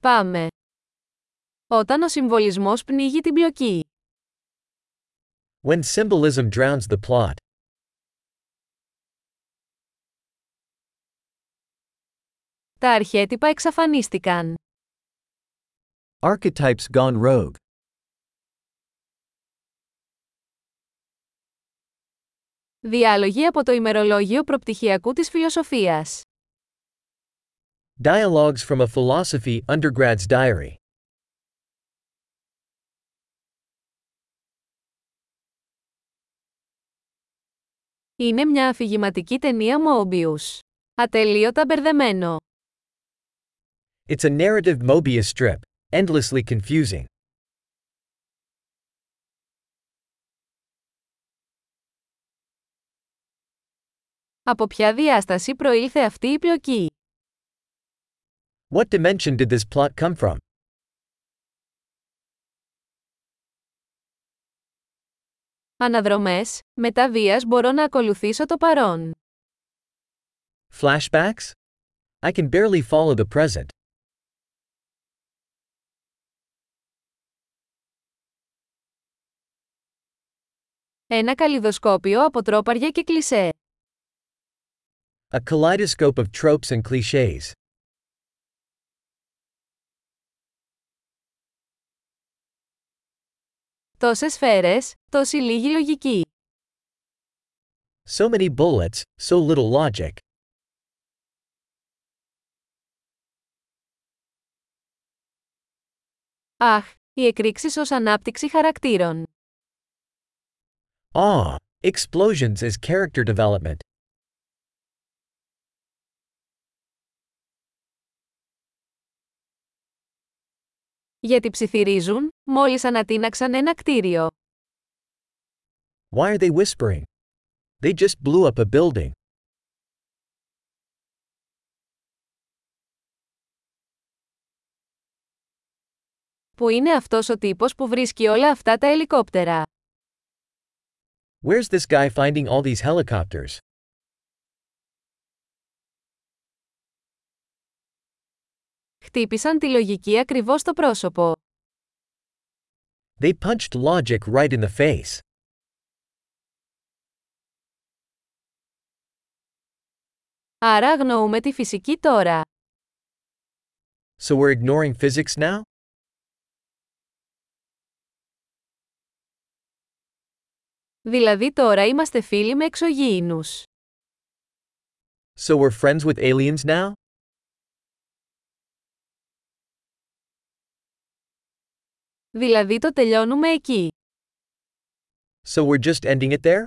Πάμε. Όταν ο συμβολισμός πνίγει την πλοκή. When symbolism drowns the plot. Τα αρχέτυπα εξαφανίστηκαν. Archetypes gone rogue. Διάλογοι από το ημερολόγιο προπτυχιακού της φιλοσοφίας. Dialogues from a Philosophy Undergrad's Diary. Είναι μια αφηγηματική ταινία Μόμπιους. Ατελείωτα μπερδεμένο. Είναι a narrative Mobius Από ποια διάσταση προήλθε αυτή η πλοκή; What dimension did this plot come from? Αναδρομές, μετά βίας μπορώ να ακολουθήσω το παρόν. Flashbacks? I can barely follow the present. Ένα καλλιδοσκόπιο από τρόπαρια και κλισέ. A kaleidoscope of tropes and cliches. Τόσες σφαίρες, τόση λίγη λογική. So many bullets, so little logic. Αχ, οι εκρήξεις ως ανάπτυξη χαρακτήρων. Ah, explosions as character development. Γιατί ψιθυρίζουν, μόλις ανατείναξαν ένα κτίριο. Why are they whispering? They just blew up a building. Που είναι αυτός ο τύπος που βρίσκει όλα αυτά τα ελικόπτερα; Where's this guy finding all these helicopters? Χτύπησαν τη λογική ακριβώς στο πρόσωπο. They punched logic right in the face. Άρα αγνοούμε τη φυσική τώρα. So we're ignoring physics now? Δηλαδή τώρα είμαστε φίλοι με εξωγήινους. So we're friends with aliens now? Δηλαδή το τελειώνουμε εκεί. So we're just ending it there?